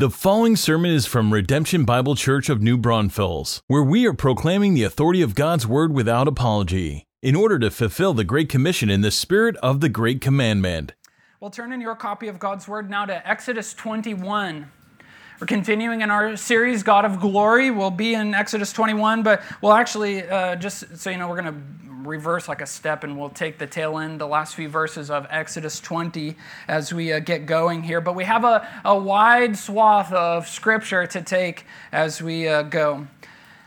The following sermon is from Redemption Bible Church of New Braunfels, where we are proclaiming the authority of God's Word without apology, in order to fulfill the Great Commission in the spirit of the Great Commandment. Well, turn in your copy of God's Word now to Exodus 21. We're continuing in our series, God of Glory. We'll be in Exodus 21, but we'll actually, uh, just so you know, we're going to reverse like a step and we'll take the tail end, the last few verses of Exodus 20 as we uh, get going here. But we have a, a wide swath of scripture to take as we uh, go.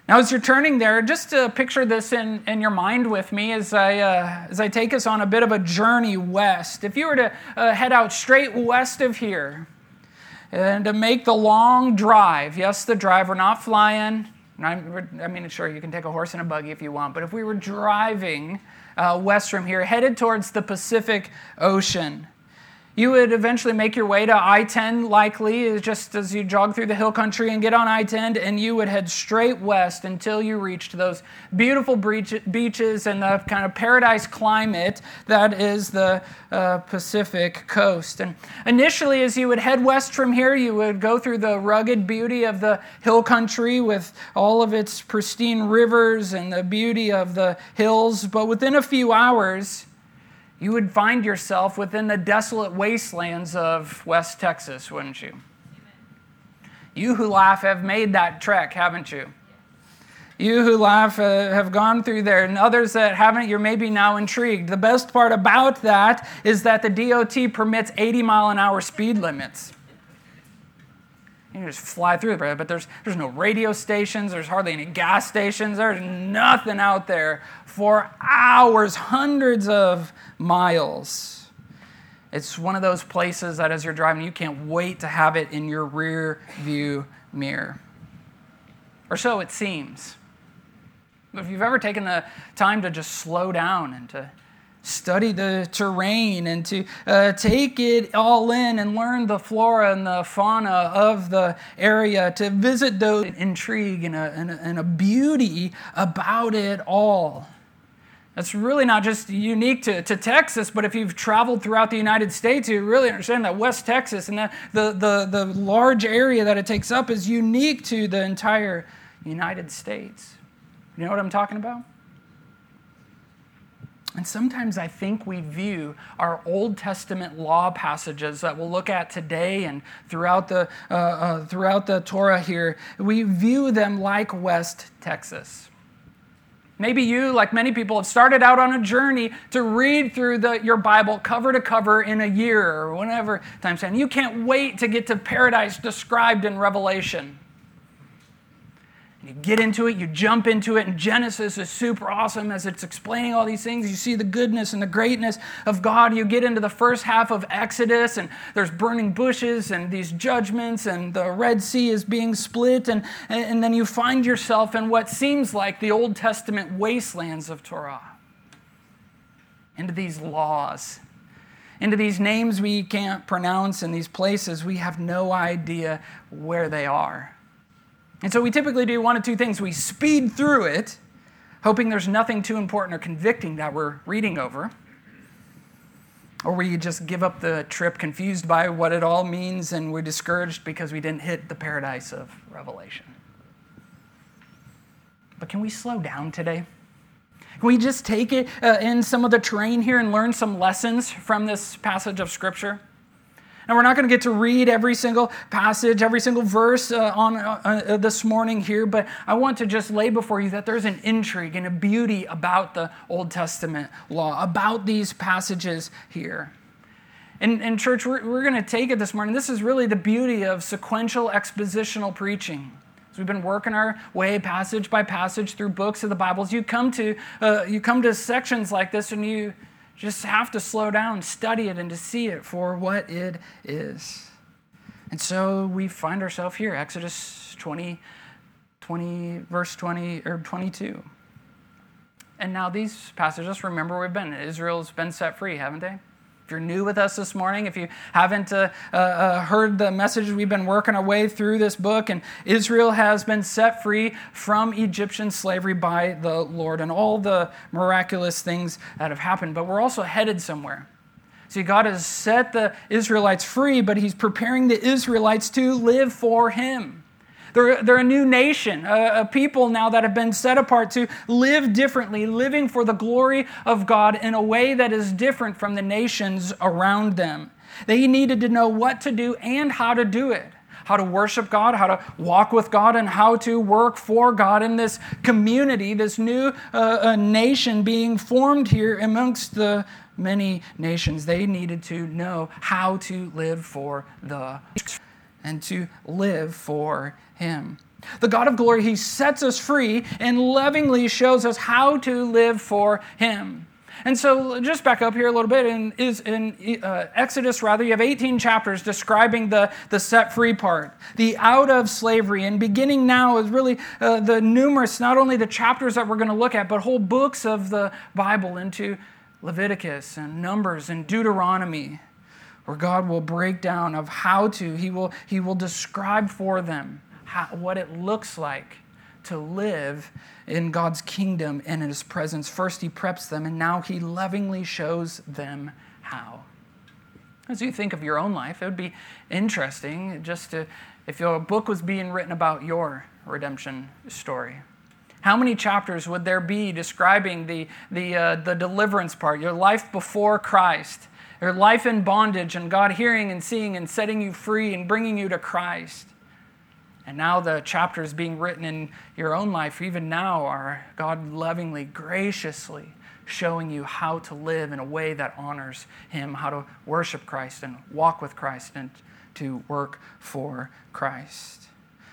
Now, as you're turning there, just to picture this in, in your mind with me as I, uh, as I take us on a bit of a journey west. If you were to uh, head out straight west of here and to make the long drive, yes, the drive, we're not flying, I mean, sure, you can take a horse and a buggy if you want, but if we were driving uh, west from here, headed towards the Pacific Ocean, you would eventually make your way to I 10, likely, just as you jog through the hill country and get on I 10, and you would head straight west until you reached those beautiful beaches and the kind of paradise climate that is the uh, Pacific coast. And initially, as you would head west from here, you would go through the rugged beauty of the hill country with all of its pristine rivers and the beauty of the hills. But within a few hours, you would find yourself within the desolate wastelands of West Texas, wouldn't you? You who laugh have made that trek, haven't you? You who laugh uh, have gone through there, and others that haven't, you're maybe now intrigued. The best part about that is that the DOT permits 80 mile an hour speed limits. You just fly through it, but there's, there's no radio stations, there's hardly any gas stations, there's nothing out there for hours, hundreds of miles. It's one of those places that as you're driving, you can't wait to have it in your rear view mirror. Or so it seems. But If you've ever taken the time to just slow down and to study the terrain and to uh, take it all in and learn the flora and the fauna of the area, to visit those intrigue and a, and a, and a beauty about it all. That's really not just unique to, to Texas, but if you've traveled throughout the United States, you really understand that West Texas and the, the, the, the large area that it takes up is unique to the entire United States. You know what I'm talking about? And sometimes I think we view our Old Testament law passages that we'll look at today and throughout the, uh, uh, throughout the Torah here, we view them like West Texas. Maybe you, like many people, have started out on a journey to read through the, your Bible cover to cover in a year or whenever time span. You can't wait to get to paradise described in Revelation. You get into it, you jump into it, and Genesis is super awesome as it's explaining all these things. You see the goodness and the greatness of God. You get into the first half of Exodus, and there's burning bushes and these judgments, and the Red Sea is being split, and, and then you find yourself in what seems like the Old Testament wastelands of Torah. Into these laws, into these names we can't pronounce, in these places we have no idea where they are. And so we typically do one of two things. We speed through it, hoping there's nothing too important or convicting that we're reading over. Or we just give up the trip confused by what it all means and we're discouraged because we didn't hit the paradise of Revelation. But can we slow down today? Can we just take it uh, in some of the terrain here and learn some lessons from this passage of Scripture? And we're not going to get to read every single passage, every single verse uh, on uh, uh, this morning here, but I want to just lay before you that there's an intrigue and a beauty about the Old Testament law, about these passages here. And, and church, we're, we're going to take it this morning. This is really the beauty of sequential expositional preaching. As we've been working our way passage by passage through books of the Bibles, you come to, uh, you come to sections like this and you just have to slow down, study it, and to see it for what it is. And so we find ourselves here, Exodus 20, 20, verse 20 or 22. And now these passages, remember we've been. Israel's been set free, haven't they? If you're new with us this morning, if you haven't uh, uh, uh, heard the message, we've been working our way through this book, and Israel has been set free from Egyptian slavery by the Lord and all the miraculous things that have happened. But we're also headed somewhere. See, God has set the Israelites free, but He's preparing the Israelites to live for Him. They're, they're a new nation, a, a, people now that have been set apart to live differently, living for the glory of God in a way that is different from the nations around them. They needed to know what to do and how to do it how to worship God, how to walk with God, and how to work for God in this community, this new uh, nation being formed here amongst the many nations. They needed to know how to live for the and to live for Him. The God of glory, He sets us free and lovingly shows us how to live for Him. And so, just back up here a little bit. In, is in uh, Exodus, rather, you have 18 chapters describing the, the set free part, the out of slavery. And beginning now is really uh, the numerous, not only the chapters that we're going to look at, but whole books of the Bible into Leviticus and Numbers and Deuteronomy, where God will break down of how to, He will, he will describe for them how, what it looks like to live in God's kingdom and in His presence. First, He preps them, and now He lovingly shows them how. As you think of your own life, it would be interesting just to, if a book was being written about your redemption story. How many chapters would there be describing the, the, uh, the deliverance part, your life before Christ, your life in bondage, and God hearing and seeing and setting you free and bringing you to Christ? And now the chapters being written in your own life, even now, are God lovingly, graciously showing you how to live in a way that honors Him, how to worship Christ and walk with Christ and to work for Christ.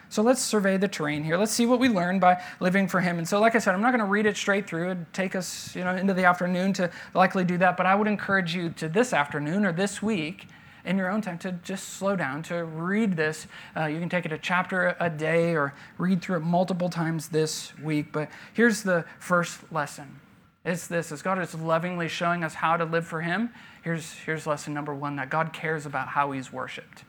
So let's survey the terrain here. Let's see what we learn by living for Him. And so, like I said, I'm not going to read it straight through. It'd take us, you know, into the afternoon to likely do that. But I would encourage you to this afternoon or this week, in your own time, to just slow down to read this. Uh, you can take it a chapter a day or read through it multiple times this week. But here's the first lesson. It's this: as God is lovingly showing us how to live for Him. Here's here's lesson number one: that God cares about how He's worshipped.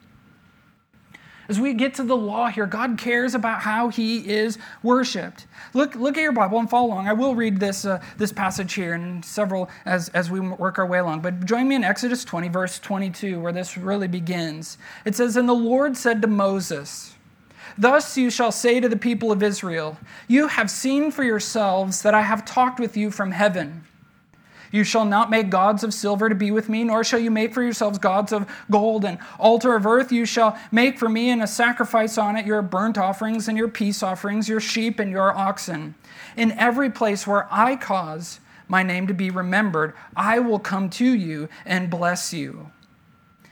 As we get to the law here, God cares about how he is worshiped. Look, look at your Bible and follow along. I will read this, uh, this passage here and several as, as we work our way along. But join me in Exodus 20, verse 22, where this really begins. It says, And the Lord said to Moses, Thus you shall say to the people of Israel, You have seen for yourselves that I have talked with you from heaven. You shall not make gods of silver to be with me, nor shall you make for yourselves gods of gold. An altar of earth you shall make for me, and a sacrifice on it your burnt offerings and your peace offerings, your sheep and your oxen. In every place where I cause my name to be remembered, I will come to you and bless you.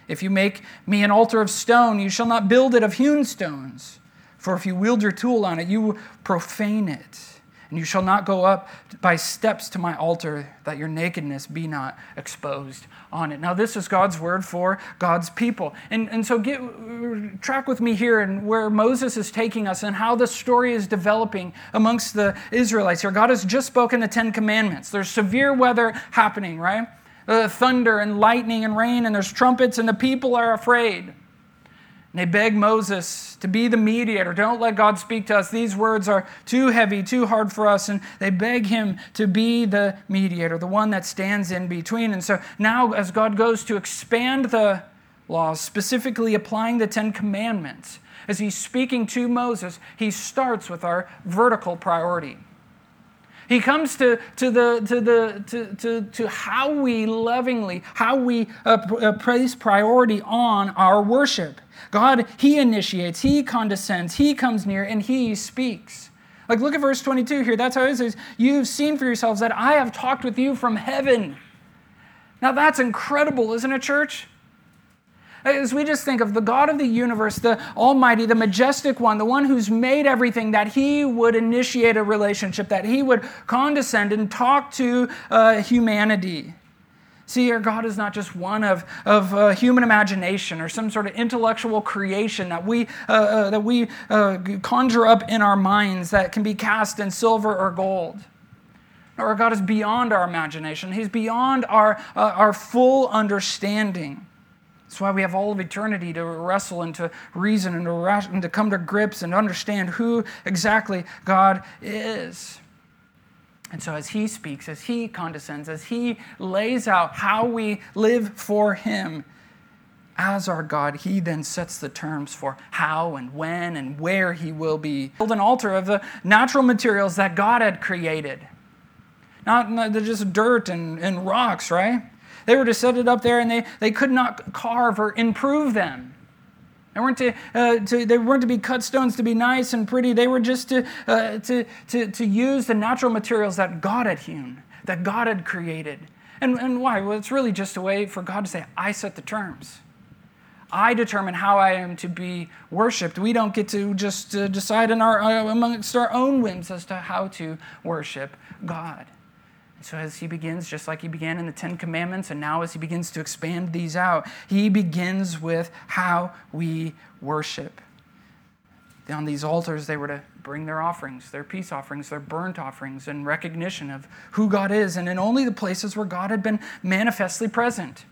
If you make me an altar of stone, you shall not build it of hewn stones. For if you wield your tool on it, you profane it. And you shall not go up by steps to my altar, that your nakedness be not exposed on it. Now, this is God's word for God's people. And, and so, get, track with me here and where Moses is taking us and how the story is developing amongst the Israelites here. God has just spoken the Ten Commandments. There's severe weather happening, right? Uh, thunder and lightning and rain, and there's trumpets, and the people are afraid. And they beg Moses to be the mediator. Don't let God speak to us. These words are too heavy, too hard for us. And they beg him to be the mediator, the one that stands in between. And so now, as God goes to expand the laws, specifically applying the Ten Commandments, as he's speaking to Moses, he starts with our vertical priority. He comes to, to, the, to, the, to, to, to how we lovingly, how we uh, uh, place priority on our worship. God, He initiates, He condescends, He comes near, and He speaks. Like, look at verse 22 here. That's how it says, You've seen for yourselves that I have talked with you from heaven. Now, that's incredible, isn't it, church? As we just think of the God of the universe, the Almighty, the majestic one, the one who's made everything, that He would initiate a relationship, that He would condescend and talk to uh, humanity. See, our God is not just one of, of uh, human imagination or some sort of intellectual creation that we, uh, uh that we uh, conjure up in our minds that can be cast in silver or gold. Our God is beyond our imagination, He's beyond our, uh, our full understanding. That's why we have all of eternity to wrestle and to reason and to, and to come to grips and understand who exactly God is. And so, as he speaks, as he condescends, as he lays out how we live for him as our God, he then sets the terms for how and when and where he will be. Build an altar of the natural materials that God had created. Not, just dirt and, and rocks, right? They were to set it up there and they, they could not carve or improve them. They weren't to, uh, to, they weren't to be cut stones to be nice and pretty. They were just to, uh, to, to, to use the natural materials that God had hewn, that God had created. And, and why? Well, it's really just a way for God to say, I set the terms. I determine how I am to be worshiped. We don't get to just uh, decide in our, uh, amongst our own whims as to how to worship God. So, as he begins, just like he began in the Ten Commandments, and now as he begins to expand these out, he begins with how we worship. On these altars, they were to bring their offerings, their peace offerings, their burnt offerings, in recognition of who God is, and in only the places where God had been manifestly present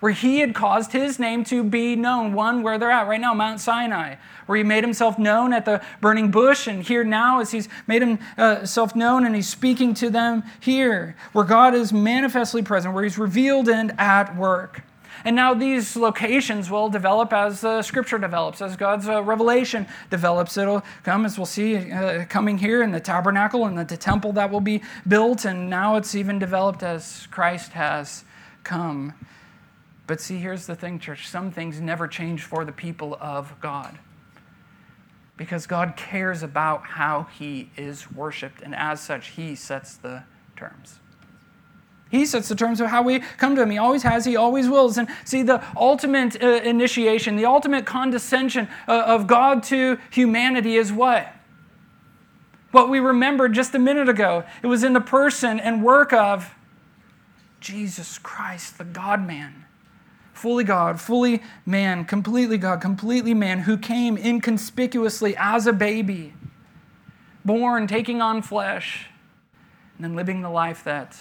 where he had caused his name to be known. One, where they're at right now, Mount Sinai, where he made himself known at the burning bush. And here now, as he's made himself known and he's speaking to them here, where God is manifestly present, where he's revealed and at work. And now these locations will develop as uh, Scripture develops, as God's uh, revelation develops. It'll come, as we'll see, uh, coming here in the tabernacle and the, the temple that will be built. And now it's even developed as Christ has come. But see, here's the thing, church some things never change for the people of God. Because God cares about how he is worshiped, and as such, he sets the terms. He sets the terms of how we come to him. He always has, he always wills. And see, the ultimate uh, initiation, the ultimate condescension uh, of God to humanity is what? What we remembered just a minute ago. It was in the person and work of Jesus Christ, the God man fully God, fully man, completely God, completely man, who came inconspicuously as a baby, born, taking on flesh, and then living the life that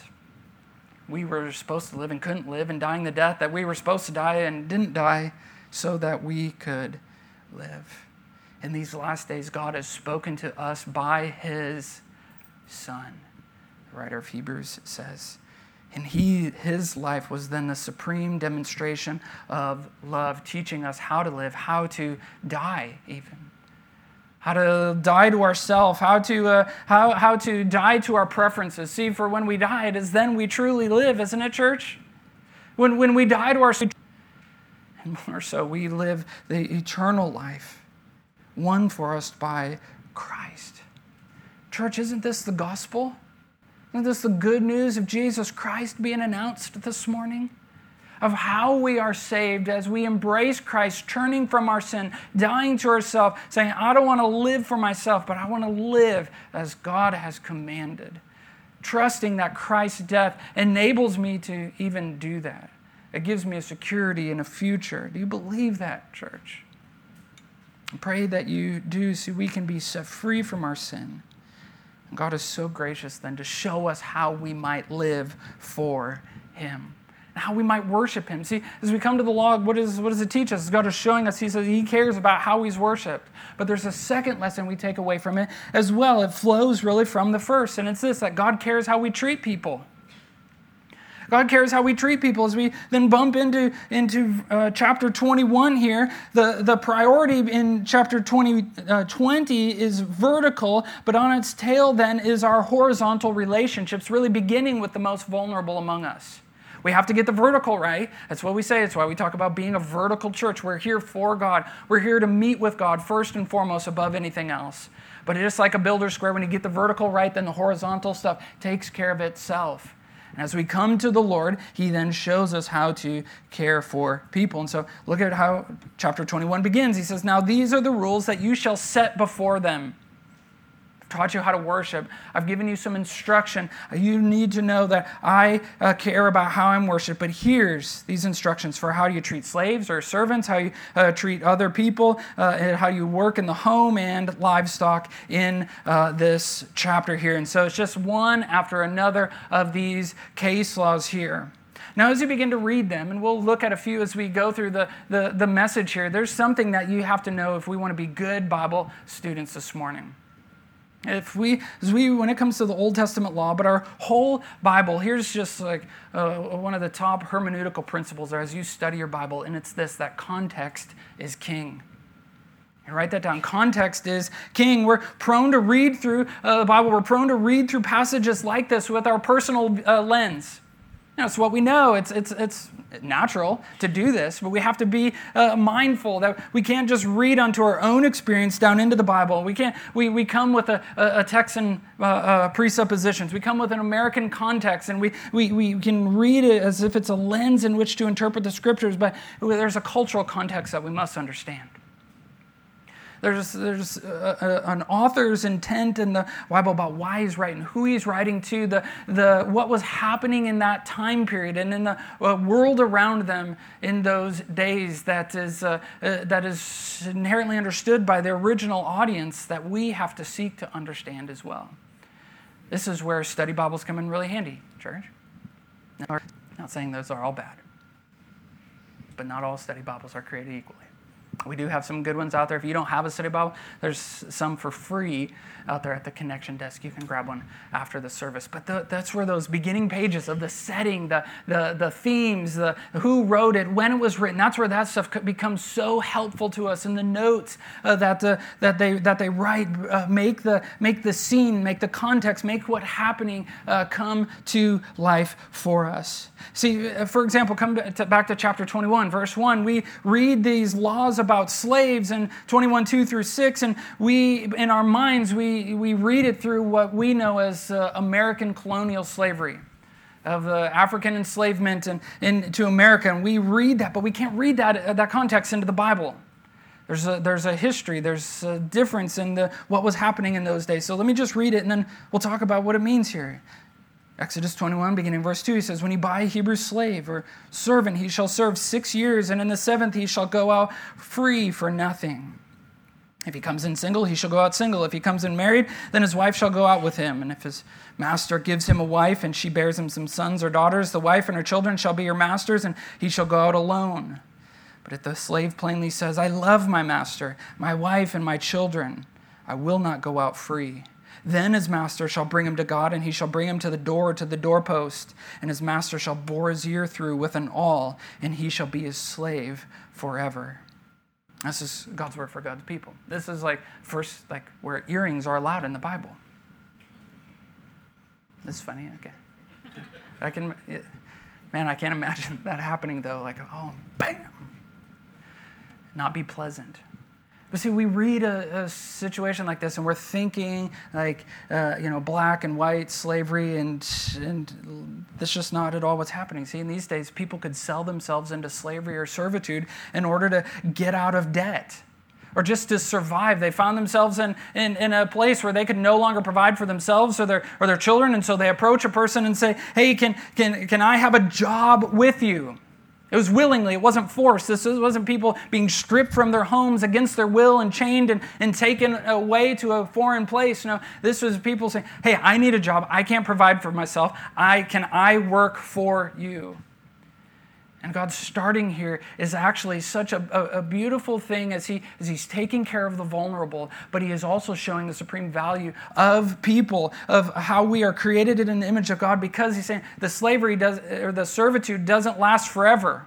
we were supposed to live and couldn't live, and dying the death that we were supposed to die and didn't die, so that we could live. In these last days, God has spoken to us by his Son. The writer of Hebrews says, and he, his life was then the supreme demonstration of love, teaching us how to live, how to die, even. How to die to ourselves, how to, uh, how, how to die to our preferences. See, for when we die, it is then we truly live, isn't it, church? When, when we die to ourselves, and more so, we live the eternal life, won for us by Christ. Church, isn't this the gospel? Isn't this the good news of Jesus Christ being announced this morning? Of how we are saved as we embrace Christ, turning from our sin, dying to ourselves, saying, I don't want to live for myself, but I want to live as God has commanded. Trusting that Christ's death enables me to even do that. It gives me a security and a future. Do you believe that, church? I pray that you do so we can be set free from our sin God is so gracious then to show us how we might live for Him how we might worship Him. See, as we come to the log, what, is, what does it teach us? God is showing us, He says He cares about how He's worshiped. But there's a second lesson we take away from it as well. It flows really from the first, and it's this that God cares how we treat people. God cares how we treat people. As we then bump into, into uh, chapter 21 here, the, the priority in chapter 20, uh, 20 is vertical, but on its tail then is our horizontal relationships, really beginning with the most vulnerable among us. We have to get the vertical right. That's what we say. It's why we talk about being a vertical church. We're here for God. We're here to meet with God first and foremost above anything else. But just like a builder square, when you get the vertical right, then the horizontal stuff takes care of itself. And as we come to the Lord, He then shows us how to care for people. And so look at how chapter 21 begins. He says, Now these are the rules that you shall set before them taught you how to worship. I've given you some instruction. You need to know that I uh, care about how I'm worshiped. But here's these instructions for how you treat slaves or servants, how you uh, treat other people, uh, how you work in the home and livestock in uh, this chapter here. And so it's just one after another of these case laws here. Now, as you begin to read them, and we'll look at a few as we go through the, the, the message here, there's something that you have to know if we want to be good Bible students this morning. If we, as we, when it comes to the Old Testament law, but our whole Bible, here's just like uh, one of the top hermeneutical principles as you study your Bible, and it's this that context is king. And write that down. Context is king. We're prone to read through uh, the Bible, we're prone to read through passages like this with our personal uh, lens. You it's what we know. It's, it's, it's natural to do this, but we have to be uh, mindful that we can't just read onto our own experience down into the Bible. We can't. We, we come with a, a, Texan uh, uh, presuppositions. We come with an American context, and we, we, we can read it as if it's a lens in which to interpret the scriptures. But there's a cultural context that we must understand. There's, there's a, a, an author's intent in the Bible about why he's writing, who he's writing to, the, the, what was happening in that time period and in the uh, world around them in those days that is, uh, uh, that is inherently understood by the original audience that we have to seek to understand as well. This is where study Bibles come in really handy, church. Not saying those are all bad, but not all study Bibles are created equally. We do have some good ones out there. If you don't have a study Bible, there's some for free out there at the connection desk. You can grab one after the service. But the, that's where those beginning pages of the setting, the, the, the themes, the who wrote it, when it was written, that's where that stuff becomes so helpful to us. And the notes uh, that, uh, that, they, that they write uh, make, the, make the scene, make the context, make what happening uh, come to life for us. See, uh, for example, come to, back to chapter 21, verse 1. We read these laws about slaves in 21, 2 through 6, and we, in our minds, we, we read it through what we know as uh, American colonial slavery of the African enslavement and, into America. And we read that, but we can't read that, uh, that context into the Bible. There's a, there's a history, there's a difference in the, what was happening in those days. So let me just read it and then we'll talk about what it means here. Exodus 21, beginning verse 2, he says, When you buy a Hebrew slave or servant, he shall serve six years, and in the seventh he shall go out free for nothing. If he comes in single, he shall go out single. If he comes in married, then his wife shall go out with him. And if his master gives him a wife and she bears him some sons or daughters, the wife and her children shall be your master's, and he shall go out alone. But if the slave plainly says, I love my master, my wife, and my children, I will not go out free. Then his master shall bring him to God, and he shall bring him to the door, to the doorpost, and his master shall bore his ear through with an awl, and he shall be his slave forever. This is God's word for God's people. This is like first, like where earrings are allowed in the Bible. This is funny. Okay, I can, man, I can't imagine that happening though. Like, oh, bam, not be pleasant. But see, we read a, a, situation like this and we're thinking like, uh, you know, black and white slavery, and, and that's just not at all what's happening. See, in these days, people could sell themselves into slavery or servitude in order to get out of debt or just to survive. They found themselves in, in, in, a place where they could no longer provide for themselves or their, or their children, and so they approach a person and say, Hey, can, can, can I have a job with you? It was willingly, it wasn't forced. This wasn't people being stripped from their homes against their will and chained and, and taken away to a foreign place. No, this was people saying, Hey, I need a job. I can't provide for myself. I can I work for you? And God's starting here is actually such a, a, a, beautiful thing as, he, as He's taking care of the vulnerable, but He is also showing the supreme value of people, of how we are created in the image of God, because He's saying the slavery does, or the servitude doesn't last forever.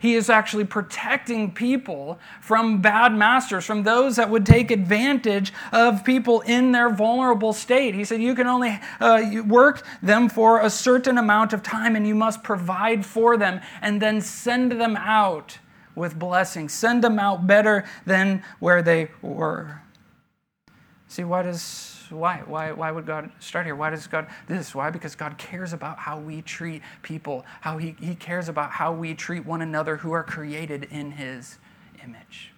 He is actually protecting people from bad masters, from those that would take advantage of people in their vulnerable state. He said, You can only uh, work them for a certain amount of time and you must provide for them and then send them out with blessings. Send them out better than where they were. See, what is why? Why, why would God start here? Why does God this? Why? Because God cares about how we treat people, how he, he cares about how we treat one another who are created in His image.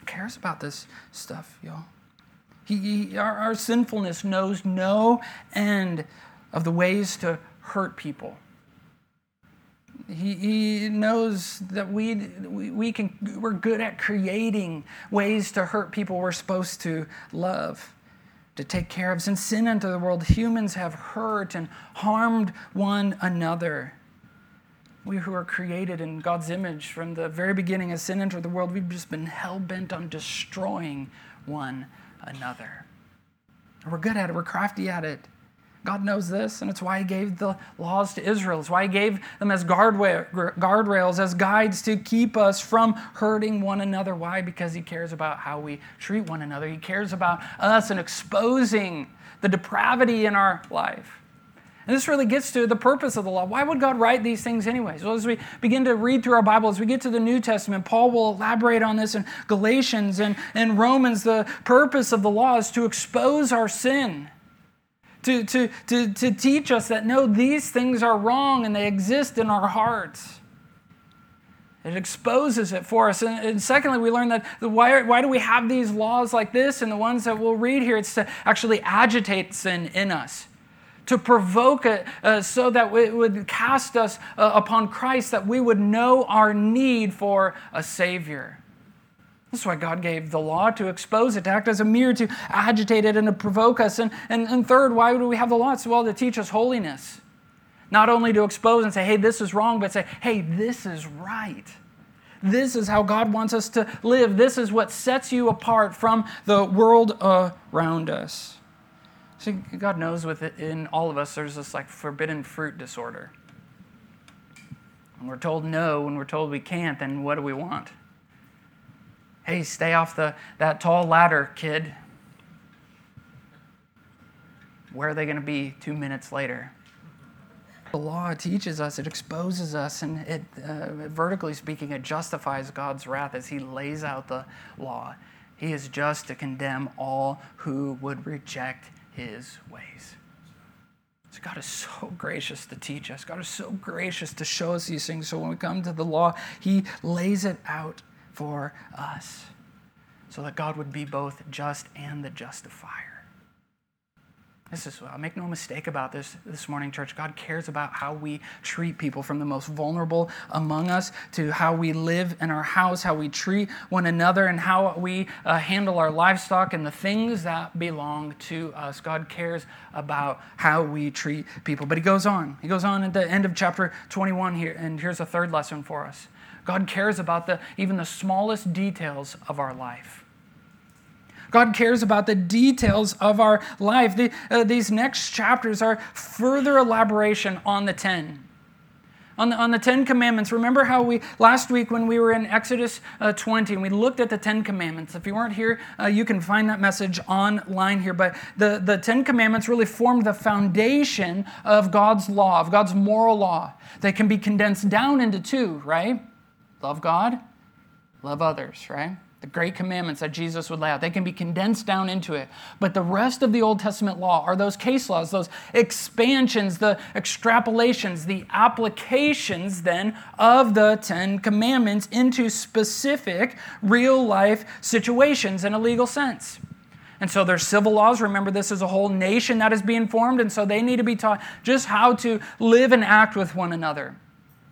He cares about this stuff, y'all. He, he our, our sinfulness knows no end of the ways to hurt people. He, he knows that we, we, we can, we're good at creating ways to hurt people we're supposed to love to take care of. Since sin entered the world, humans have hurt and harmed one another. We who are created in God's image from the very beginning as sin entered the world, we've just been hell bent on destroying one another. We're good at it, we're crafty at it. God knows this, and it's why He gave the laws to Israel. It's why He gave them as guardrails, as guides to keep us from hurting one another. Why? Because He cares about how we treat one another. He cares about us and exposing the depravity in our life. And this really gets to the purpose of the law. Why would God write these things anyways? Well, as we begin to read through our Bible, as we get to the New Testament, Paul will elaborate on this in Galatians and, and Romans. The purpose of the law is to expose our sin, to, to, to, to teach us that no, these things are wrong and they exist in our hearts. It exposes it for us. And, and, secondly, we learn that the, why, why do we have these laws like this and the ones that we'll read here? It's to actually agitate sin in us to provoke it uh, so that it would cast us uh, upon Christ, that we would know our need for a Savior. That's why God gave the law to expose it, to act as a mirror, to agitate it, and to provoke us. And, and, and third, why do we have the law? It's well to teach us holiness. Not only to expose and say, hey, this is wrong, but say, hey, this is right. This is how God wants us to live. This is what sets you apart from the world around us. See, God knows within all of us there's this like forbidden fruit disorder. When we're told no, when we're told we can't, then what do we want? Hey, stay off the, that tall ladder, kid. Where are they going to be two minutes later? The law teaches us, it exposes us, and it, uh, vertically speaking, it justifies God's wrath as He lays out the law. He is just to condemn all who would reject his ways. So God is so gracious to teach us. God is so gracious to show us these things. So when we come to the law, He lays it out for us so that God would be both just and the justifier. This is, I'll make no mistake about this this morning, church. God cares about how we treat people from the most vulnerable among us to how we live in our house, how we treat one another, and how we uh, handle our livestock and the things that belong to us. God cares about how we treat people. But he goes on. He goes on at the end of chapter 21 here, and here's a third lesson for us. God cares about the, even the smallest details of our life. God cares about the details of our life. The, uh, these next chapters are further elaboration on the 10. On the, on the Ten Commandments, remember how we, last week when we were in Exodus uh, 20 and we looked at the Ten Commandments. If you weren't here, uh, you can find that message online here. But the, the Ten Commandments really formed the foundation of God's law, of God's moral law. They can be condensed down into two, right? Love God, love others, right? the great commandments that Jesus would lay out. They can be condensed down into it. But the rest of the Old Testament law are those case laws, those expansions, the extrapolations, the applications then of the Ten Commandments into specific real life situations in a legal sense. And so there's civil laws. Remember, this is a whole nation that is being formed, and so they need to be taught just how to live and act with one another.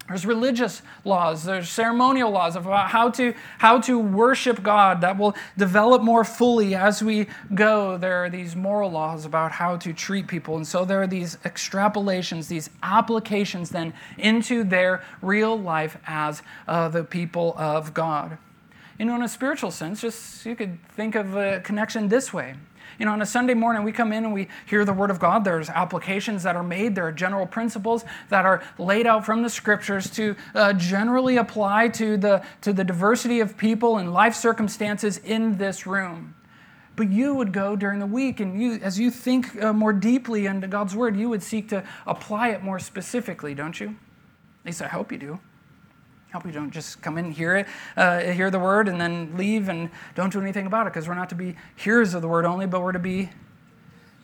There's religious laws, there's ceremonial laws about how to, how to worship God that will develop more fully as we go. There are these moral laws about how to treat people. And so there are these extrapolations, these applications then into their real life as uh, the people of God. You know, in a spiritual sense, just you could think of a connection this way. You know, on a Sunday morning, we come in and we hear the Word of God. There's applications that are made, there are general principles that are laid out from the Scriptures to uh, generally apply to the, to the diversity of people and life circumstances in this room. But you would go during the week, and you, as you think uh, more deeply into God's Word, you would seek to apply it more specifically, don't you? At least I hope you do. Help you don't just come in hear it, uh, hear the word, and then leave and don't do anything about it because we're not to be hearers of the word only, but we're to be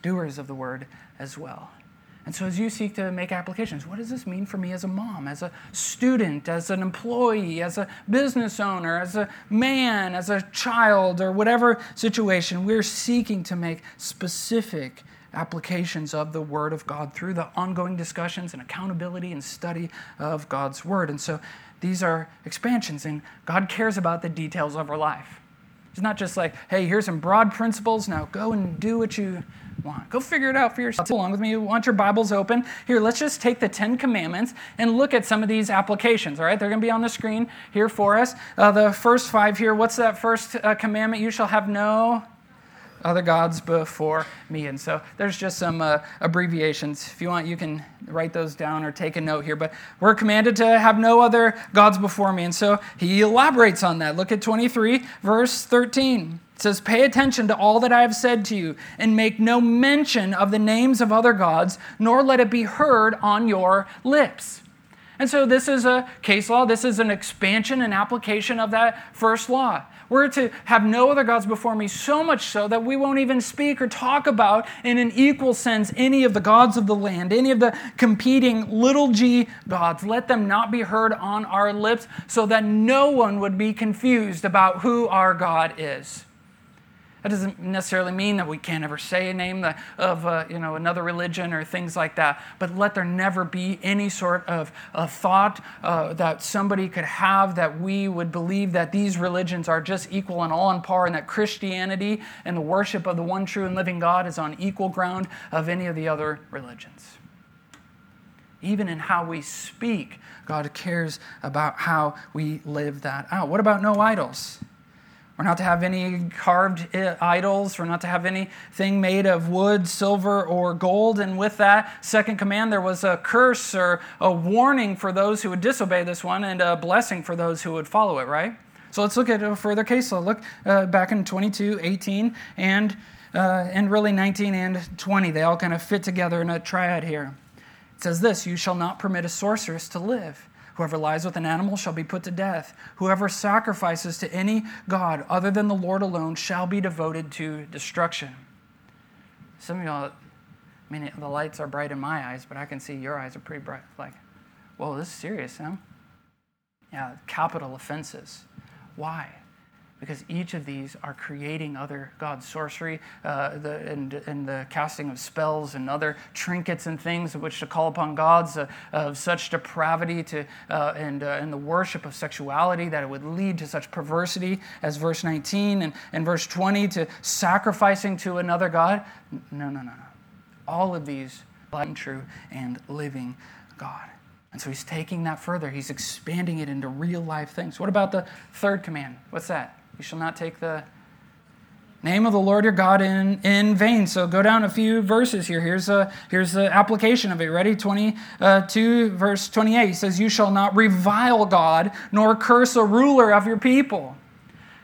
doers of the word as well. And so, as you seek to make applications, what does this mean for me as a mom, as a student, as an employee, as a business owner, as a man, as a child, or whatever situation? We're seeking to make specific applications of the Word of God through the ongoing discussions and accountability and study of God's Word. And so, these are expansions, and God cares about the details of our life. It's not just like, hey, here's some broad principles, now go and do what you want. Go figure it out for yourself. Along with me, you want your Bibles open. Here, let's just take the Ten Commandments and look at some of these applications, all right? They're going to be on the screen here for us. Uh, the first five here, what's that first uh, commandment? You shall have no other gods before me. And so there's just some uh, abbreviations. If you want, you can write those down or take a note here. But we're commanded to have no other gods before me. And so he elaborates on that. Look at 23, verse 13. It says, Pay attention to all that I have said to you, and make no mention of the names of other gods, nor let it be heard on your lips. And so this is a case law. This is an expansion and application of that first law. We're to have no other gods before me, so much so that we won't even speak or talk about, in an equal sense, any of the gods of the land, any of the competing little g gods. Let them not be heard on our lips, so that no one would be confused about who our God is. That doesn't necessarily mean that we can't ever say a name of uh, you know, another religion or things like that, but let there never be any sort of, thought uh, that somebody could have that we would believe that these religions are just equal and all on par, and that Christianity and the worship of the one true and living God is on equal ground of any of the other religions. Even in how we speak, God cares about how we live that out. What about no idols? We're not to have any carved idols. We're not to have anything made of wood, silver, or gold. And with that second command, there was a curse or a warning for those who would disobey this one and a blessing for those who would follow it, right? So let's look at a further case law. Look uh, back in 22, 18, and, uh, and really 19 and 20. They all kind of fit together in a triad here. It says this You shall not permit a sorceress to live. Whoever lies with an animal shall be put to death. Whoever sacrifices to any god other than the Lord alone shall be devoted to destruction. Some of y'all, I mean, the lights are bright in my eyes, but I can see your eyes are pretty bright. Like, whoa, this is serious, huh? Yeah, capital offenses. Why? Because each of these are creating other gods. Sorcery uh, the, and, and, the casting of spells and other trinkets and things of which to call upon gods uh, of such depravity to, uh, and, uh, and the worship of sexuality that it would lead to such perversity as verse 19 and, and verse 20 to sacrificing to another god. No, no, no, no. All of these true and living God. And so he's taking that further. He's expanding it into real life things. What about the third command? What's that? You shall not take the name of the Lord your God in, in vain. So go down a few verses here. Here's, a, here's the application of it. Ready? 22, uh, verse 28 He says, You shall not revile God, nor curse a ruler of your people.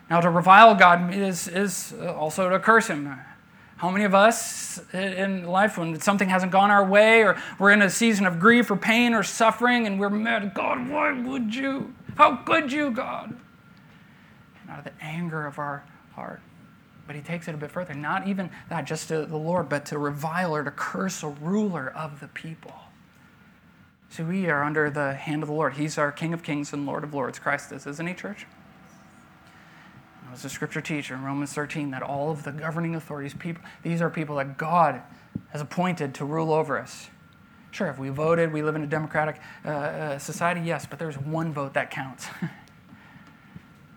Now, to revile God is, is uh, also to curse him. How many of us in life, when something hasn't gone our way, or we're in a season of grief or pain or suffering, and we're mad, God, why would you? How could you, God? Out of the anger of our heart. But he takes it a bit further. Not even that, just to the Lord, but to revile or to curse a ruler of the people. See, we are under the hand of the Lord. He's our King of Kings and Lord of Lords. Christ is, isn't he, church? I was a scripture teacher in Romans 13 that all of the governing authorities, people, these are people that God has appointed to rule over us. Sure, if we voted, we live in a democratic uh, uh, society, yes, but there's one vote that counts.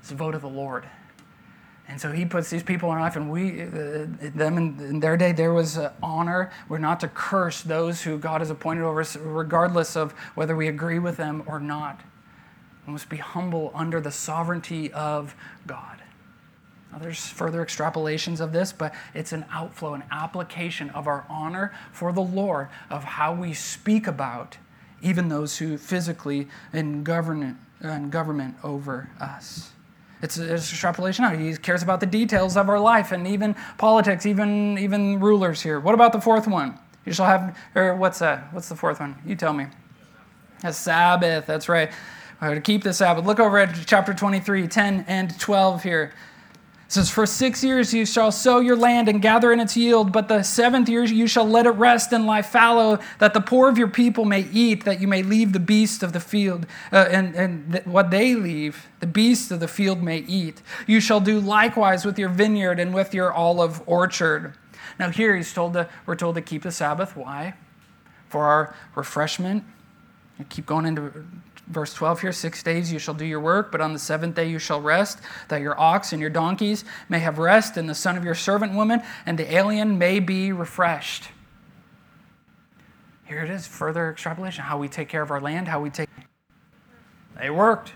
It's the vote of the Lord. And so he puts these people in life, and we, uh, them in, in, their day, there was uh, honor. We're not to curse those who God has appointed over us, regardless of whether we agree with them or not. We must be humble under the sovereignty of God. Now, there's further extrapolations of this, but it's an outflow, an application of our honor for the Lord, of how we speak about even those who physically in government, in government over us. It's, it's extrapolation out. He cares about the details of our life and even politics, even, even rulers here. What about the fourth one? You shall have, or what's that? What's the fourth one? You tell me. A Sabbath, that's right. to keep the Sabbath. Look over at chapter 23, 10 and 12 here says, For six years you shall sow your land and gather in its yield, but the seventh year you shall let it rest and lie fallow, that the poor of your people may eat, that you may leave the beast of the field, uh, and, and th- what they leave, the beasts of the field may eat. You shall do likewise with your vineyard and with your olive orchard. Now here he's told to, we're told to keep the Sabbath. Why? For our refreshment. Keep going into verse 12 here six days you shall do your work, but on the seventh day you shall rest, that your ox and your donkeys may have rest, and the son of your servant woman and the alien may be refreshed. Here it is, further extrapolation how we take care of our land, how we take. They worked,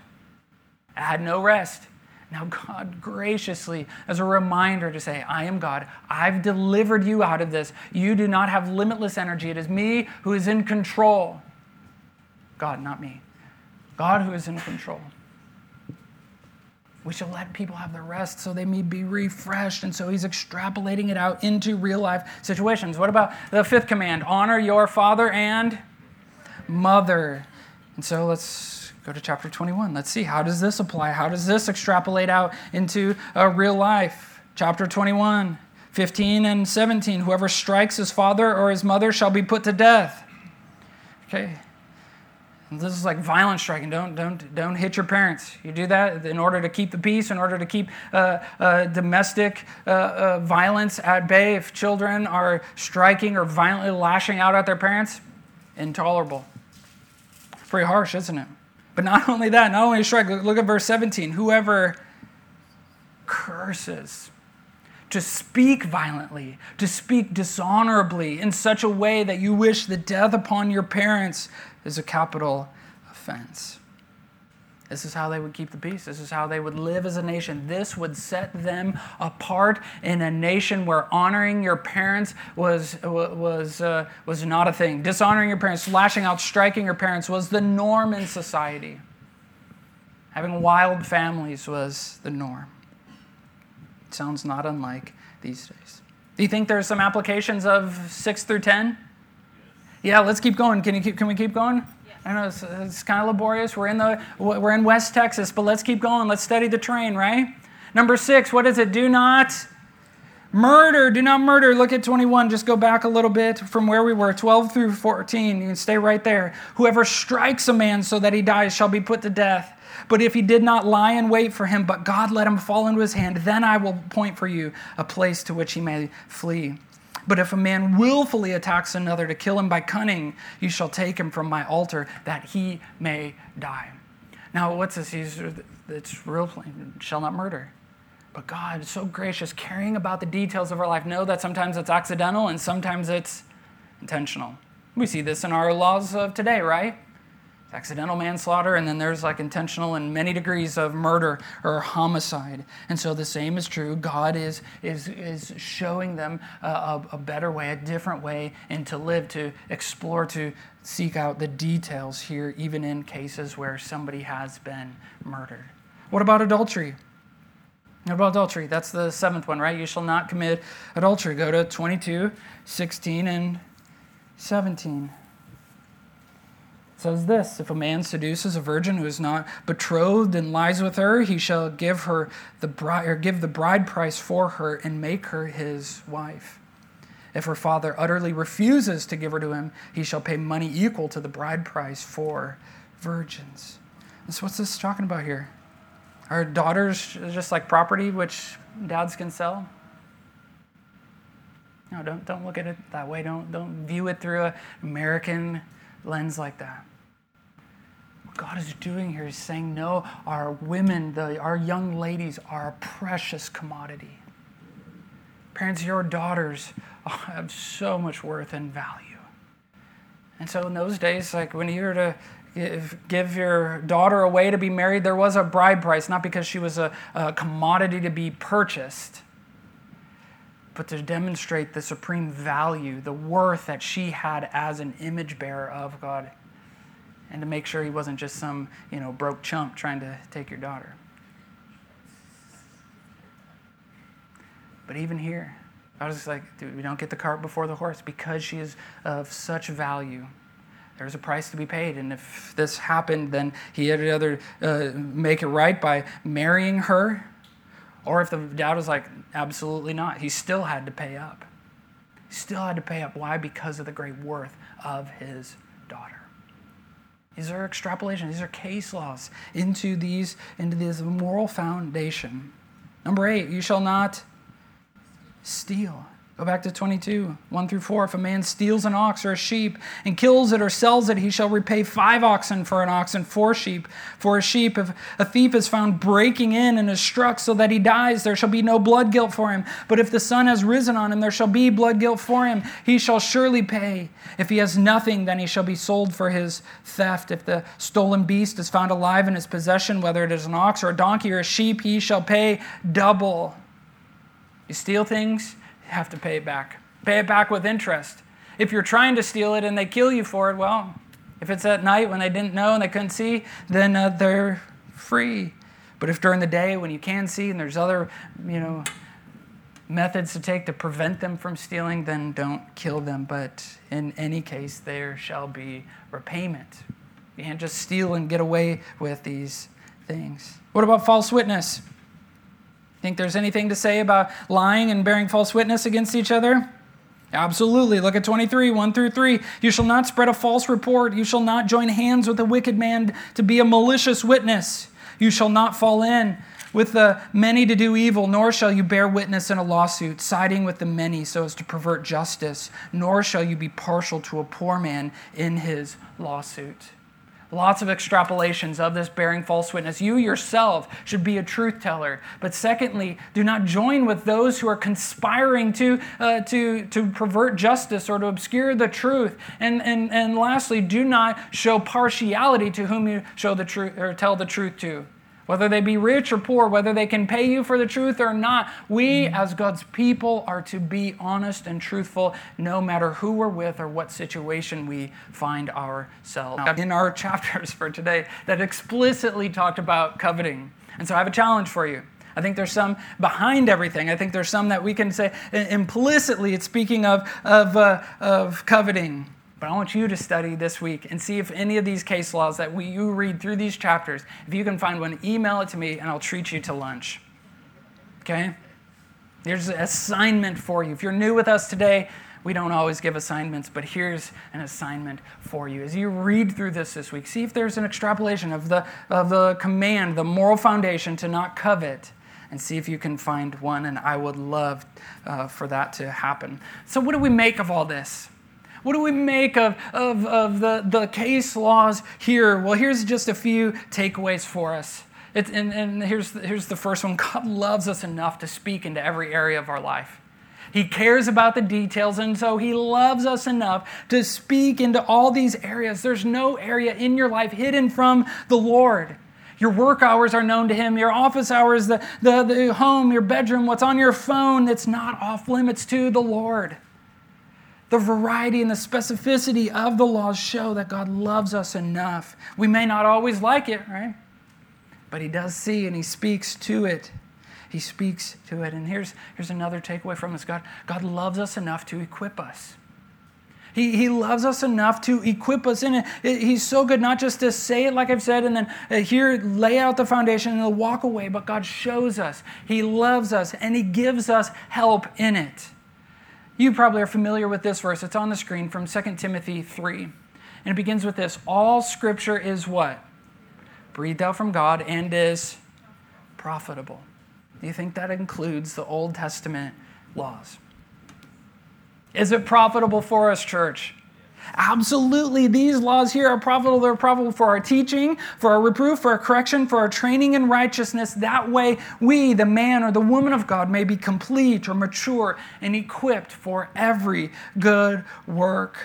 I had no rest. Now, God graciously, as a reminder to say, I am God. I've delivered you out of this. You do not have limitless energy. It is me who is in control. God, not me. God who is in control. We should let people have their rest so they may be refreshed. And so he's extrapolating it out into real life situations. What about the fifth command? Honor your father and mother. And so let's go to chapter 21. Let's see how does this apply? How does this extrapolate out into a real life? Chapter 21, 15 and 17. Whoever strikes his father or his mother shall be put to death. Okay. This is like violent striking. Don't, don't, don't hit your parents. You do that in order to keep the peace, in order to keep uh, uh, domestic uh, uh violence at bay. If children are striking or violently lashing out at their parents, intolerable. Pretty harsh, isn't it? But not only that, not only strike, look at verse 17. Whoever curses, to speak violently, to speak dishonorably in such a way that you wish the death upon your parents is a capital offense. This is how they would keep the peace. This is how they would live as a nation. This would set them apart in a nation where honoring your parents was, was, uh, was not a thing. Dishonoring your parents, lashing out, striking your parents was the norm in society. Having wild families was the norm. It sounds not unlike these days. Do you think there's some applications of 6 through 10? Yeah, let's keep going. Can, you keep, can we keep going? I know it's, it's kind of laborious. We're in, the, we're in West Texas, but let's keep going. Let's study the train, right? Number six, what is it? Do not murder. Do not murder. Look at 21. Just go back a little bit from where we were 12 through 14. You can stay right there. Whoever strikes a man so that he dies shall be put to death. But if he did not lie in wait for him, but God let him fall into his hand, then I will point for you a place to which he may flee. But if a man willfully attacks another to kill him by cunning, you shall take him from my altar that he may die. Now, what's this? He's, it's real plain. Shall not murder. But God is so gracious, caring about the details of our life. Know that sometimes it's accidental and sometimes it's intentional. We see this in our laws of today, right? Accidental manslaughter, and then there's like intentional and many degrees of murder or homicide. And so the same is true. God is, is, is showing them a, a better way, a different way, and to live, to explore, to seek out the details here, even in cases where somebody has been murdered. What about adultery? What about adultery? That's the seventh one, right? You shall not commit adultery. Go to 22, 16, and 17 says this If a man seduces a virgin who is not betrothed and lies with her, he shall give her the bride or give the bride price for her and make her his wife. If her father utterly refuses to give her to him, he shall pay money equal to the bride price for virgins. And so what's this talking about here? Are daughters just like property which dads can sell? No, don't, don't look at it that way. Don't, don't view it through an American lens like that. What God is doing here is saying, no, our women, the, our young ladies are a precious commodity. Parents, your daughters have so much worth and value. And so in those days, like when you were to give, your daughter away to be married, there was a bride price, not because she was a, a commodity to be purchased, but to demonstrate the supreme value, the worth that she had as an image bearer of God and to make sure he wasn't just some, you know, broke chump trying to take your daughter. But even here, I was just like, dude, we don't get the cart before the horse because she is of such value. There's a price to be paid, and if this happened, then he had to either uh, make it right by marrying her, or if the dad was like, absolutely not, he still had to pay up. He still had to pay up. Why? Because of the great worth of his daughter. These are extrapolations, these are case laws into these into this moral foundation. Number eight, you shall not steal. Go back to 22, 1 through 4. If a man steals an ox or a sheep and kills it or sells it, he shall repay five oxen for an ox and four sheep for a sheep. If a thief is found breaking in and is struck so that he dies, there shall be no blood guilt for him. But if the sun has risen on him, there shall be blood guilt for him. He shall surely pay. If he has nothing, then he shall be sold for his theft. If the stolen beast is found alive in his possession, whether it is an ox or a donkey or a sheep, he shall pay double. You steal things, have to pay it back. Pay it back with interest. If you're trying to steal it and they kill you for it, well, if it's at night when they didn't know and they couldn't see, then uh, they're free. But if during the day when you can see and there's other, you know, methods to take to prevent them from stealing, then don't kill them. But in any case, there shall be repayment. You can't just steal and get away with these things. What about false witness? Think there's anything to say about lying and bearing false witness against each other? Absolutely. Look at 23, 1 through 3. You shall not spread a false report. You shall not join hands with a wicked man to be a malicious witness. You shall not fall in with the many to do evil, nor shall you bear witness in a lawsuit, siding with the many so as to pervert justice, nor shall you be partial to a poor man in his lawsuit. Lots of extrapolations of this bearing false witness. You yourself should be a truth teller. But secondly, do not join with those who are conspiring to, uh, to, to pervert justice or to obscure the truth. And, and, and lastly, do not show partiality to whom you show the truth or tell the truth to whether they be rich or poor, whether they can pay you for the truth or not. We, as God's people, are to be honest and truthful no matter who we're with or what situation we find ourselves. In our chapters for today, that explicitly talked about coveting. And so I have a challenge for you. I think there's some behind everything. I think there's some that we can say implicitly, it's speaking of, of, uh, of coveting. But I want you to study this week and see if any of these case laws that we, you read through these chapters, if you can find one, email it to me and I'll treat you to lunch. Okay? There's an assignment for you. If you're new with us today, we don't always give assignments, but here's an assignment for you. As you read through this this week, see if there's an extrapolation of the, of the command, the moral foundation to not covet, and see if you can find one. And I would love uh, for that to happen. So, what do we make of all this? What do we make of, of, of the, the case laws here? Well, here's just a few takeaways for us. And and here's, here's the first one God loves us enough to speak into every area of our life. He cares about the details, and so He loves us enough to speak into all these areas. There's no area in your life hidden from the Lord. Your work hours are known to Him, your office hours, the, the, the home, your bedroom, what's on your phone, it's not off limits to the Lord. The variety and the specificity of the laws show that God loves us enough. We may not always like it, right? But He does see and He speaks to it. He speaks to it. And here's, here's another takeaway from this God God loves us enough to equip us. He, he loves us enough to equip us in it. He's so good not just to say it like I've said and then uh, here lay out the foundation and walk away, but God shows us. He loves us and He gives us help in it. You probably are familiar with this verse. It's on the screen from 2 Timothy 3. And it begins with this All scripture is what? Breathed out from God and is profitable. Do you think that includes the Old Testament laws? Is it profitable for us, church? Absolutely, these laws here are profitable. They're profitable for our teaching, for our reproof, for our correction, for our training in righteousness. That way, we, the man or the woman of God, may be complete or mature and equipped for every good work.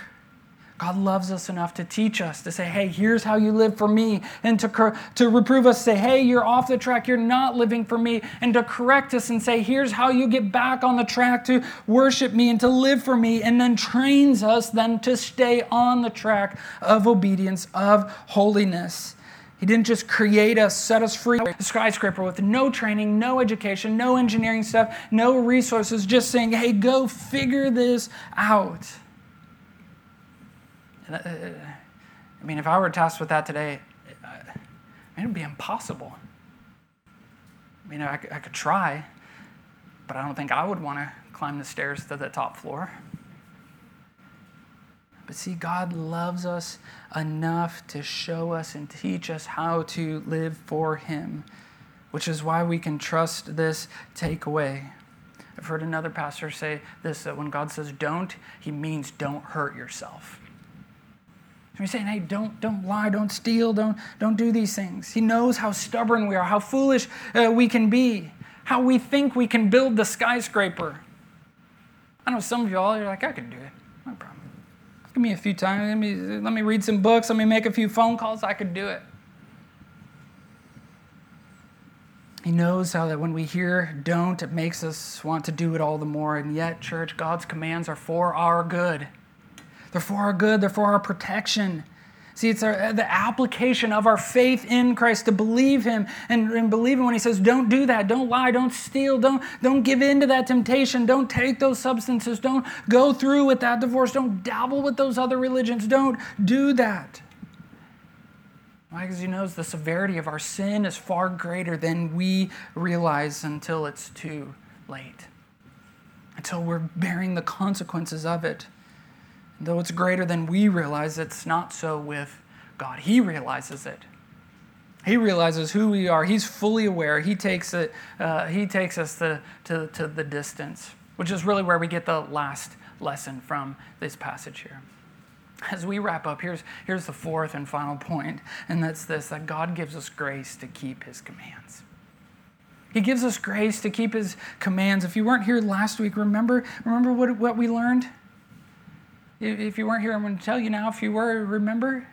God loves us enough to teach us, to say, hey, here's how you live for me, and to, to reprove us, say, hey, you're off the track, you're not living for me, and to correct us and say, here's how you get back on the track to worship me and to live for me, and then trains us then to stay on the track of obedience, of holiness. He didn't just create us, set us free, a skyscraper with no training, no education, no engineering stuff, no resources, just saying, hey, go figure this out. Uh, I mean, if I were tasked with that today, it would be impossible. I mean, I, I could try, but I don't think I would want to climb the stairs to the top floor. But see, God loves us enough to show us and teach us how to live for Him, which is why we can trust this takeaway. I've heard another pastor say this that when God says don't, he means don't hurt yourself. So he's saying, hey, don't, don't lie, don't steal, don't, don't do these things. He knows how stubborn we are, how foolish uh, we can be, how we think we can build the skyscraper. I know some of y'all are like, I can do it. No problem. Give me a few times. Let me, let me read some books. Let me make a few phone calls. I could do it. He knows how that when we hear don't, it makes us want to do it all the more. And yet, church, God's commands are for our good. They're for our good, they're for our protection. See, it's our, the application of our faith in Christ to believe Him and, and believe Him when He says, don't do that, don't lie, don't steal, don't, don't give in to that temptation, don't take those substances, don't go through with that divorce, don't dabble with those other religions, don't do that. Why? Because he knows the severity of our sin is far greater than we realize until it's too late, until we're bearing the consequences of it. Though it's greater than we realize, it's not so with God. He realizes it. He realizes who we are. He's fully aware. He takes it. Uh, he takes us to, to, to the distance, which is really where we get the last lesson from this passage here as we wrap up, here's, here's the fourth and final point, and that's this that God gives us grace to keep his commands. He gives us grace to keep his commands. If you weren't here last week, remember, remember what, what we learned? If you weren't here, I'm going to tell you now. If you were, remember?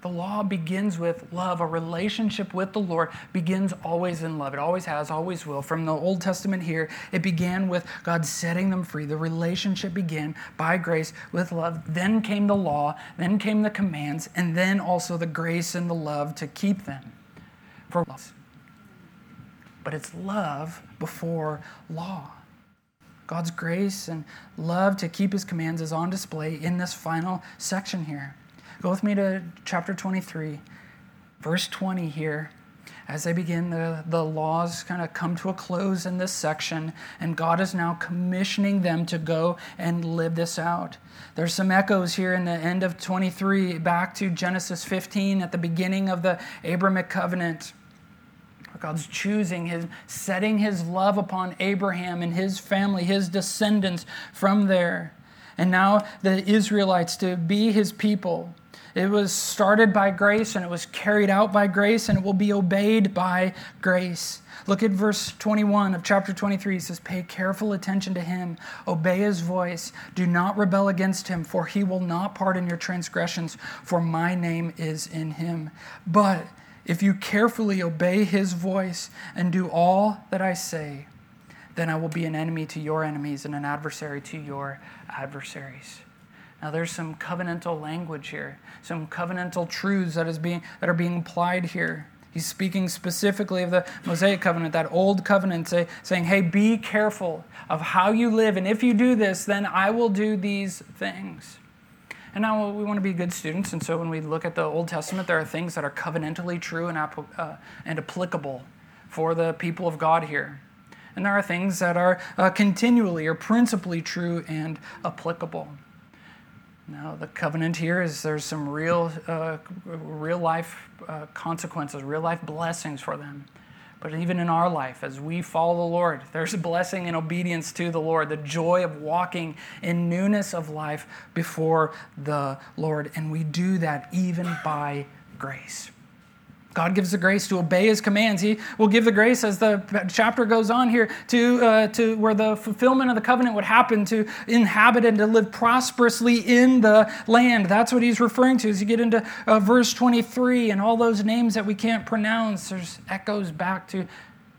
The law begins with love. A relationship with the Lord begins always in love. It always has, always will. From the Old Testament here, it began with God setting them free. The relationship began by grace with love. Then came the law, then came the commands, and then also the grace and the love to keep them. For. But it's love before law. God's grace and love to keep his commands is on display in this final section here. Go with me to chapter 23, verse 20 here. As they begin, the, the laws kind of come to a close in this section, and God is now commissioning them to go and live this out. There's some echoes here in the end of 23 back to Genesis 15 at the beginning of the Abrahamic covenant. God's choosing his setting his love upon Abraham and his family, his descendants from there. And now the Israelites to be his people. It was started by grace and it was carried out by grace and it will be obeyed by grace. Look at verse 21 of chapter 23. It says, Pay careful attention to him, obey his voice, do not rebel against him, for he will not pardon your transgressions, for my name is in him. But if you carefully obey his voice and do all that I say, then I will be an enemy to your enemies and an adversary to your adversaries. Now there's some covenantal language here, some covenantal truths that is being that are being applied here. He's speaking specifically of the Mosaic covenant, that old covenant, say, saying, hey, be careful of how you live. And if you do this, then I will do these things. And now we want to be good students. And so when we look at the Old Testament, there are things that are covenantally true and, uh, and applicable for the people of God here. And there are things that are uh, continually or principally true and applicable. Now, the covenant here is there's some real, uh, real life uh, consequences, real life blessings for them. But even in our life, as we follow the Lord, there's blessing in obedience to the Lord, the joy of walking in newness of life before the Lord. And we do that even by grace. God gives the grace to obey his commands. He will give the grace as the chapter goes on here to, uh, to where the fulfillment of the covenant would happen to inhabit and to live prosperously in the land. That's what he's referring to as you get into uh, verse 23 and all those names that we can't pronounce. There's echoes back to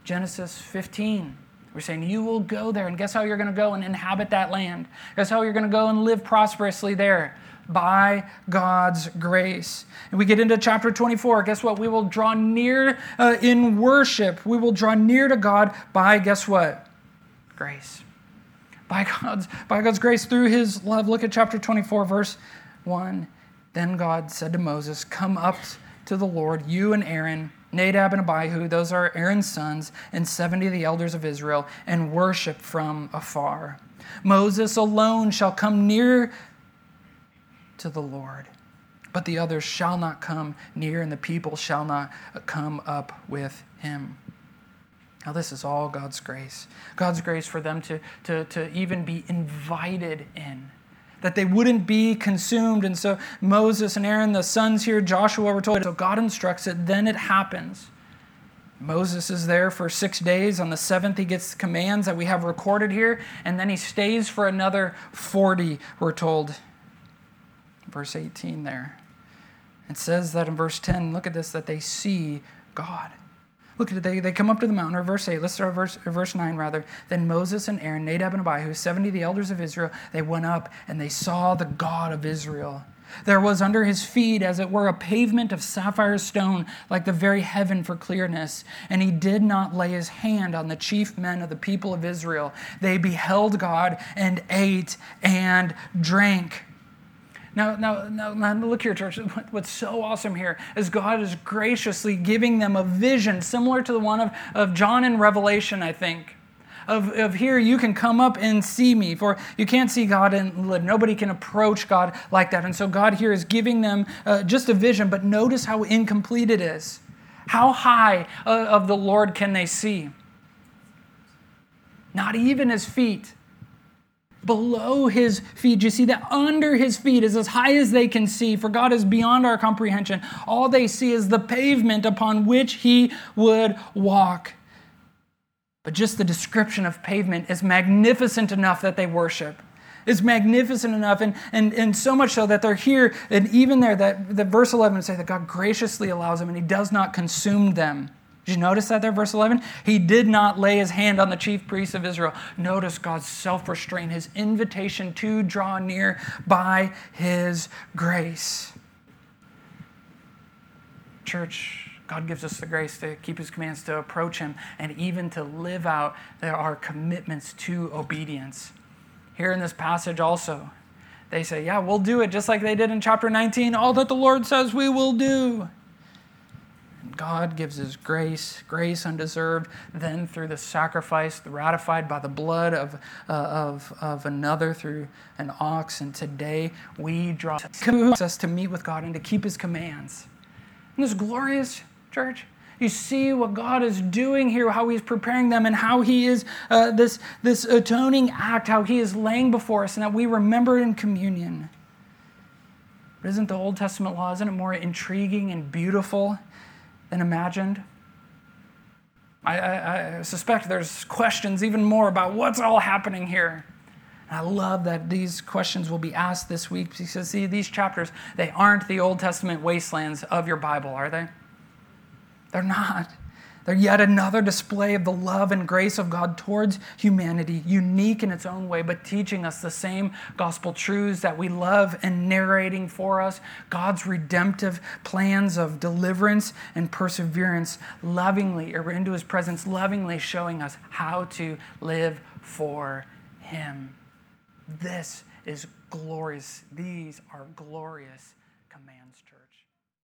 Genesis 15. We're saying you will go there, and guess how you're going to go and inhabit that land? Guess how you're going to go and live prosperously there? By God's grace. And we get into chapter 24. Guess what? We will draw near uh, in worship. We will draw near to God by, guess what? Grace. By God's, by God's grace through his love. Look at chapter 24, verse 1. Then God said to Moses, Come up to the Lord, you and Aaron. Nadab and Abihu, those are Aaron's sons, and 70 of the elders of Israel, and worship from afar. Moses alone shall come near to the Lord. But the others shall not come near, and the people shall not come up with him. Now, this is all God's grace. God's grace for them to, to, to even be invited in, that they wouldn't be consumed. And so, Moses and Aaron, the sons here, Joshua were told. So, God instructs it, then it happens. Moses is there for six days. On the seventh, he gets the commands that we have recorded here, and then he stays for another 40, we're told. Verse 18 there. It says that in verse 10, look at this, that they see God. Look at it. They, they come up to the mountain, or verse 8. Let's start verse, verse 9 rather. Then Moses and Aaron, Nadab and Abihu, 70 the elders of Israel, they went up and they saw the God of Israel. There was under his feet, as it were, a pavement of sapphire stone, like the very heaven for clearness. And he did not lay his hand on the chief men of the people of Israel. They beheld God and ate and drank. Now, now, now, now, look here, church. What's so awesome here is God is graciously giving them a vision similar to the one of, of John in Revelation, I think of, of here you can come up and see me. For you can't see God and live. Nobody can approach God like that. And so God here is giving them uh, just a vision, but notice how incomplete it is. How high uh, of the Lord can they see? Not even his feet. Below his feet, you see that under his feet is as high as they can see, for God is beyond our comprehension. All they see is the pavement upon which he would walk. But just the description of pavement is magnificent enough that they worship. Is magnificent enough, and, and, and so much so that they're here, and even there, that, that verse 11 say that God graciously allows them and He does not consume them. Did you notice that there, verse 11? He did not lay his hand on the chief priests of Israel. Notice God's self restraint, his invitation to draw near by his grace. Church, God gives us the grace to keep His commands, to approach Him, and even to live out our commitments to obedience. Here in this passage, also, they say, Yeah, we'll do it just like they did in chapter 19. All that the Lord says we will do. God gives His grace, grace undeserved, then through the sacrifice ratified by the blood of, uh, of, of another through an ox. And today we draw us to meet with God and to keep His commands. And this glorious church? You see what God is doing here, how He's preparing them, and how He is uh, this, this atoning act, how He is laying before us, and that we remember in communion. But isn't the Old Testament law, isn't it more intriguing and beautiful than imagined? I, I, I suspect there's questions even more about what's all happening here. And I love that these questions will be asked this week because, see, these chapters, they aren't the Old Testament wastelands of your Bible, are they? They're not. They're yet another display of the love and grace of God towards humanity, unique in its own way, but teaching us the same gospel truths that we love and narrating for us God's redemptive plans of deliverance and perseverance, lovingly, or into his presence, lovingly showing us how to live for him. This is glorious. These are glorious.